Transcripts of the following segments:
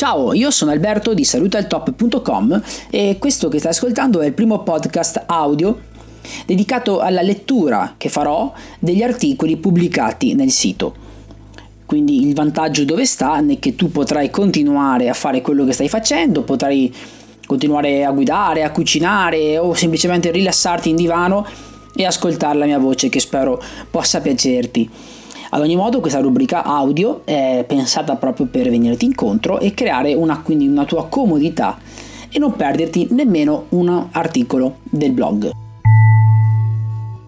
Ciao, io sono Alberto di salutaltop.com e questo che stai ascoltando è il primo podcast audio dedicato alla lettura che farò degli articoli pubblicati nel sito. Quindi il vantaggio dove sta è che tu potrai continuare a fare quello che stai facendo, potrai continuare a guidare, a cucinare o semplicemente rilassarti in divano e ascoltare la mia voce che spero possa piacerti. Ad ogni modo questa rubrica audio è pensata proprio per venirti incontro e creare una, quindi una tua comodità e non perderti nemmeno un articolo del blog.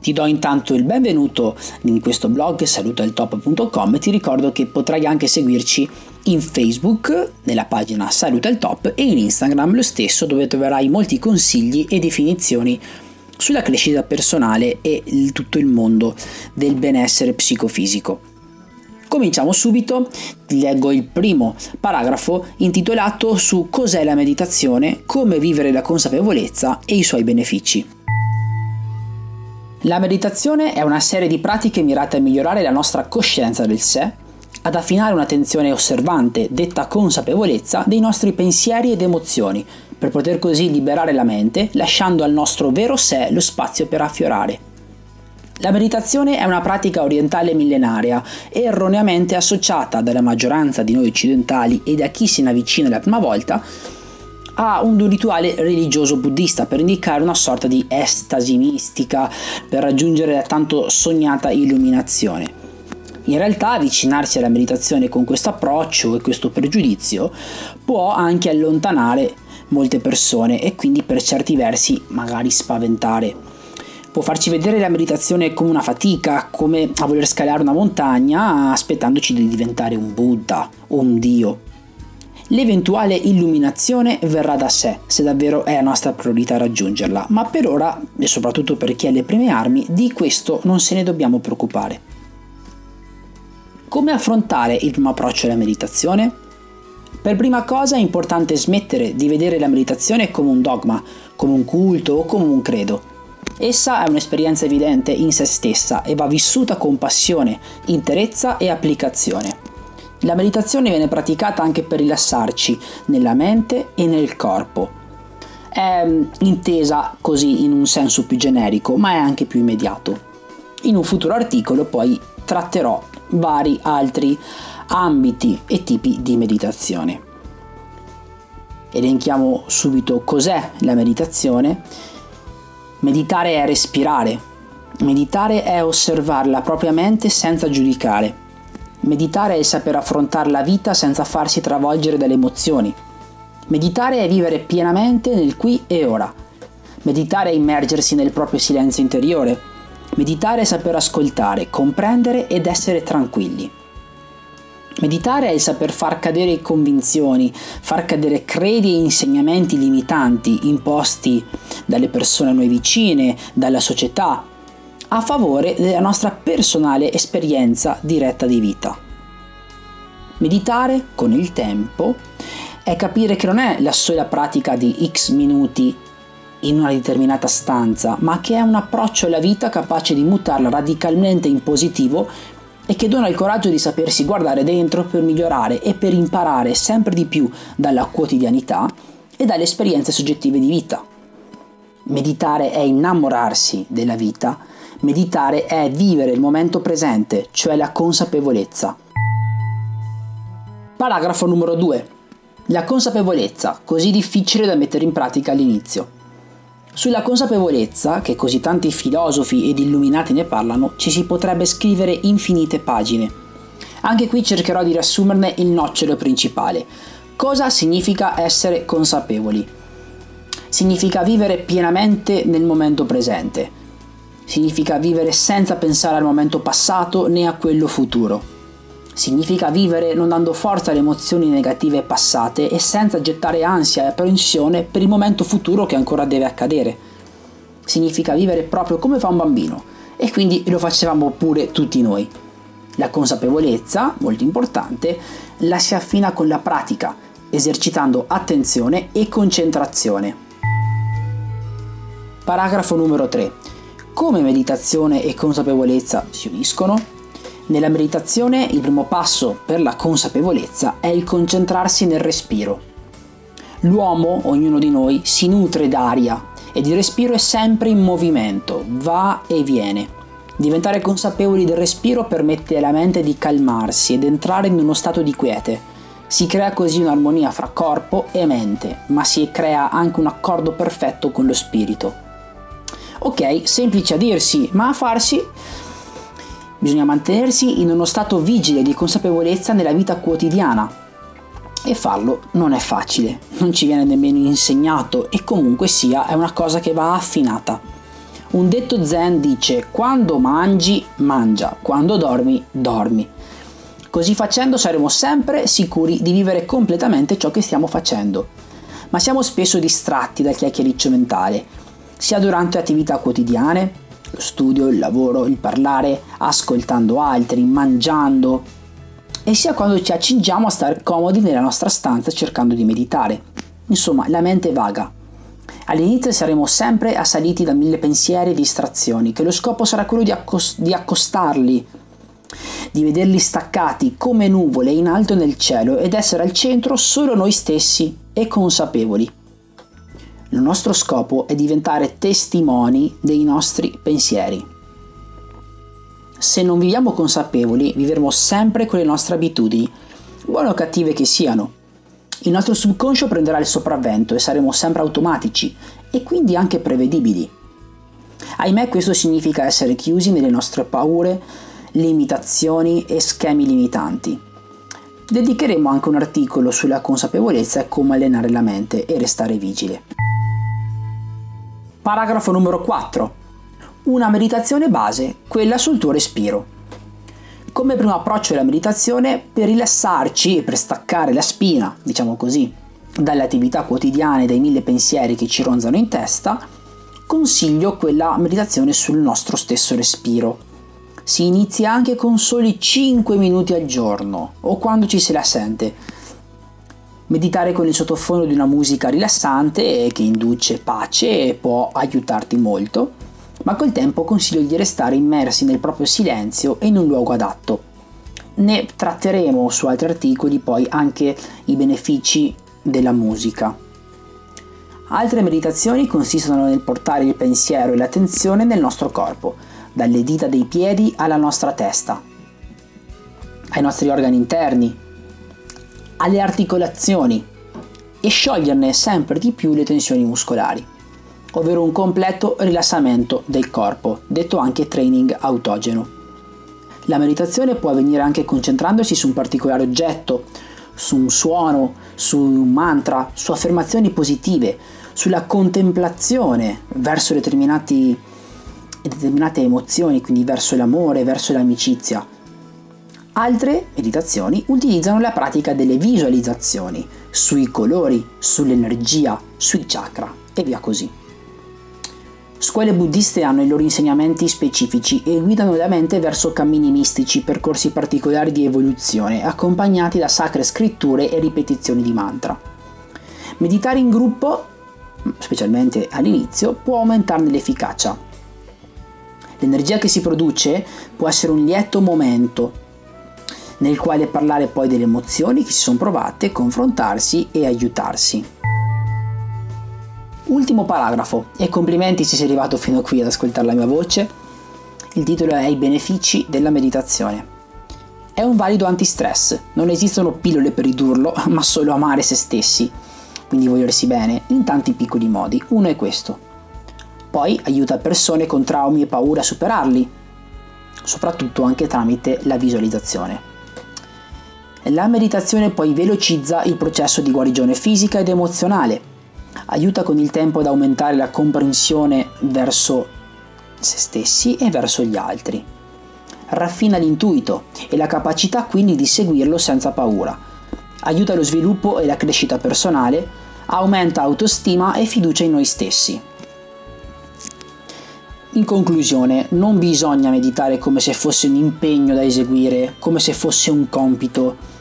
Ti do intanto il benvenuto in questo blog salutaltop.com e ti ricordo che potrai anche seguirci in Facebook nella pagina Saluta il Top e in Instagram lo stesso dove troverai molti consigli e definizioni sulla crescita personale e il, tutto il mondo del benessere psicofisico. Cominciamo subito, ti leggo il primo paragrafo intitolato su cos'è la meditazione, come vivere la consapevolezza e i suoi benefici. La meditazione è una serie di pratiche mirate a migliorare la nostra coscienza del sé, ad affinare un'attenzione osservante, detta consapevolezza, dei nostri pensieri ed emozioni, per poter così liberare la mente, lasciando al nostro vero sé lo spazio per affiorare. La meditazione è una pratica orientale millenaria erroneamente associata dalla maggioranza di noi occidentali e da chi se ne avvicina la prima volta a un rituale religioso buddista per indicare una sorta di estasi mistica per raggiungere la tanto sognata illuminazione. In realtà avvicinarsi alla meditazione con questo approccio e questo pregiudizio può anche allontanare molte persone e quindi per certi versi magari spaventare. Può farci vedere la meditazione come una fatica, come a voler scalare una montagna aspettandoci di diventare un Buddha o un Dio. L'eventuale illuminazione verrà da sé, se davvero è la nostra priorità raggiungerla, ma per ora, e soprattutto per chi ha le prime armi, di questo non se ne dobbiamo preoccupare. Come affrontare il primo approccio alla meditazione? Per prima cosa è importante smettere di vedere la meditazione come un dogma, come un culto o come un credo. Essa è un'esperienza evidente in se stessa e va vissuta con passione, interezza e applicazione. La meditazione viene praticata anche per rilassarci nella mente e nel corpo. È mm, intesa così in un senso più generico, ma è anche più immediato. In un futuro articolo poi tratterò vari altri ambiti e tipi di meditazione. Elenchiamo subito cos'è la meditazione. Meditare è respirare, meditare è osservare la propria mente senza giudicare. Meditare è saper affrontare la vita senza farsi travolgere dalle emozioni. Meditare è vivere pienamente nel qui e ora. Meditare è immergersi nel proprio silenzio interiore. Meditare è saper ascoltare, comprendere ed essere tranquilli. Meditare è il saper far cadere convinzioni, far cadere credi e insegnamenti limitanti imposti dalle persone a noi vicine, dalla società, a favore della nostra personale esperienza diretta di vita. Meditare con il tempo è capire che non è la sola pratica di x minuti in una determinata stanza, ma che è un approccio alla vita capace di mutarla radicalmente in positivo e che dona il coraggio di sapersi guardare dentro per migliorare e per imparare sempre di più dalla quotidianità e dalle esperienze soggettive di vita. Meditare è innamorarsi della vita, meditare è vivere il momento presente, cioè la consapevolezza. Paragrafo numero 2. La consapevolezza, così difficile da mettere in pratica all'inizio. Sulla consapevolezza, che così tanti filosofi ed illuminati ne parlano, ci si potrebbe scrivere infinite pagine. Anche qui cercherò di riassumerne il nocciolo principale. Cosa significa essere consapevoli? Significa vivere pienamente nel momento presente. Significa vivere senza pensare al momento passato né a quello futuro. Significa vivere non dando forza alle emozioni negative passate e senza gettare ansia e apprensione per il momento futuro che ancora deve accadere. Significa vivere proprio come fa un bambino e quindi lo facevamo pure tutti noi. La consapevolezza, molto importante, la si affina con la pratica, esercitando attenzione e concentrazione. Paragrafo numero 3. Come meditazione e consapevolezza si uniscono? Nella meditazione il primo passo per la consapevolezza è il concentrarsi nel respiro. L'uomo, ognuno di noi, si nutre d'aria ed il respiro è sempre in movimento, va e viene. Diventare consapevoli del respiro permette alla mente di calmarsi ed entrare in uno stato di quiete. Si crea così un'armonia fra corpo e mente, ma si crea anche un accordo perfetto con lo spirito. Ok, semplice a dirsi, ma a farsi bisogna mantenersi in uno stato vigile di consapevolezza nella vita quotidiana. E farlo non è facile, non ci viene nemmeno insegnato e comunque sia è una cosa che va affinata. Un detto zen dice quando mangi, mangia, quando dormi, dormi. Così facendo saremo sempre sicuri di vivere completamente ciò che stiamo facendo. Ma siamo spesso distratti dal chiacchiericcio mentale, sia durante attività quotidiane, studio, il lavoro, il parlare, ascoltando altri, mangiando, e sia quando ci accingiamo a stare comodi nella nostra stanza cercando di meditare. Insomma, la mente è vaga, All'inizio saremo sempre assaliti da mille pensieri e distrazioni, che lo scopo sarà quello di, accos- di accostarli, di vederli staccati come nuvole in alto nel cielo ed essere al centro solo noi stessi e consapevoli. Il nostro scopo è diventare testimoni dei nostri pensieri. Se non viviamo consapevoli, vivremo sempre con le nostre abitudini, buone o cattive che siano, il nostro subconscio prenderà il sopravvento e saremo sempre automatici e quindi anche prevedibili. Ahimè questo significa essere chiusi nelle nostre paure, limitazioni e schemi limitanti. Dedicheremo anche un articolo sulla consapevolezza e come allenare la mente e restare vigile. Paragrafo numero 4. Una meditazione base, quella sul tuo respiro. Come primo approccio alla meditazione, per rilassarci e per staccare la spina, diciamo così, dalle attività quotidiane, dai mille pensieri che ci ronzano in testa, consiglio quella meditazione sul nostro stesso respiro. Si inizia anche con soli 5 minuti al giorno o quando ci se la sente. Meditare con il sottofondo di una musica rilassante che induce pace può aiutarti molto ma col tempo consiglio di restare immersi nel proprio silenzio e in un luogo adatto. Ne tratteremo su altri articoli poi anche i benefici della musica. Altre meditazioni consistono nel portare il pensiero e l'attenzione nel nostro corpo, dalle dita dei piedi alla nostra testa, ai nostri organi interni, alle articolazioni e scioglierne sempre di più le tensioni muscolari ovvero un completo rilassamento del corpo, detto anche training autogeno. La meditazione può avvenire anche concentrandosi su un particolare oggetto, su un suono, su un mantra, su affermazioni positive, sulla contemplazione verso determinate emozioni, quindi verso l'amore, verso l'amicizia. Altre meditazioni utilizzano la pratica delle visualizzazioni sui colori, sull'energia, sui chakra e via così. Scuole buddiste hanno i loro insegnamenti specifici e guidano la mente verso cammini mistici, percorsi particolari di evoluzione, accompagnati da sacre scritture e ripetizioni di mantra. Meditare in gruppo, specialmente all'inizio, può aumentarne l'efficacia. L'energia che si produce può essere un lieto momento nel quale parlare poi delle emozioni che si sono provate, confrontarsi e aiutarsi. Ultimo paragrafo, e complimenti se sei arrivato fino qui ad ascoltare la mia voce. Il titolo è I benefici della meditazione. È un valido antistress, non esistono pillole per ridurlo, ma solo amare se stessi, quindi volersi bene, in tanti piccoli modi. Uno è questo. Poi aiuta persone con traumi e paure a superarli, soprattutto anche tramite la visualizzazione. La meditazione poi velocizza il processo di guarigione fisica ed emozionale, aiuta con il tempo ad aumentare la comprensione verso se stessi e verso gli altri. Raffina l'intuito e la capacità quindi di seguirlo senza paura. Aiuta lo sviluppo e la crescita personale, aumenta autostima e fiducia in noi stessi. In conclusione, non bisogna meditare come se fosse un impegno da eseguire, come se fosse un compito,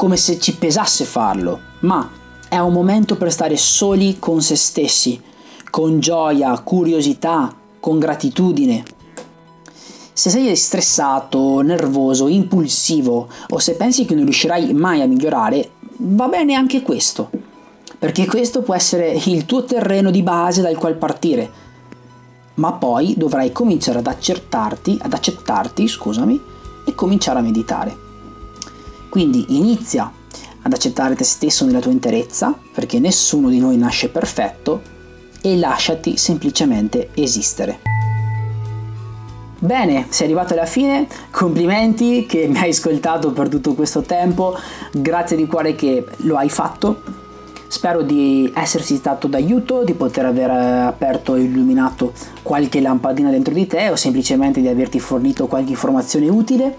come se ci pesasse farlo, ma è un momento per stare soli con se stessi, con gioia, curiosità, con gratitudine. Se sei stressato, nervoso, impulsivo o se pensi che non riuscirai mai a migliorare, va bene anche questo, perché questo può essere il tuo terreno di base dal quale partire. Ma poi dovrai cominciare ad accettarti, ad accettarti, scusami, e cominciare a meditare. Quindi inizia ad accettare te stesso nella tua interezza, perché nessuno di noi nasce perfetto, e lasciati semplicemente esistere. Bene, sei arrivato alla fine, complimenti che mi hai ascoltato per tutto questo tempo, grazie di cuore che lo hai fatto. Spero di esserti stato d'aiuto, di poter aver aperto e illuminato qualche lampadina dentro di te o semplicemente di averti fornito qualche informazione utile.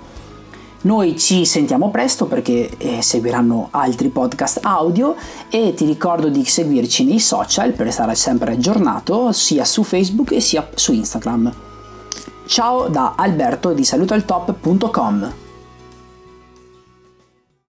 Noi ci sentiamo presto perché eh, seguiranno altri podcast audio e ti ricordo di seguirci nei social per stare sempre aggiornato sia su Facebook sia su Instagram. Ciao da Alberto di salutaltop.com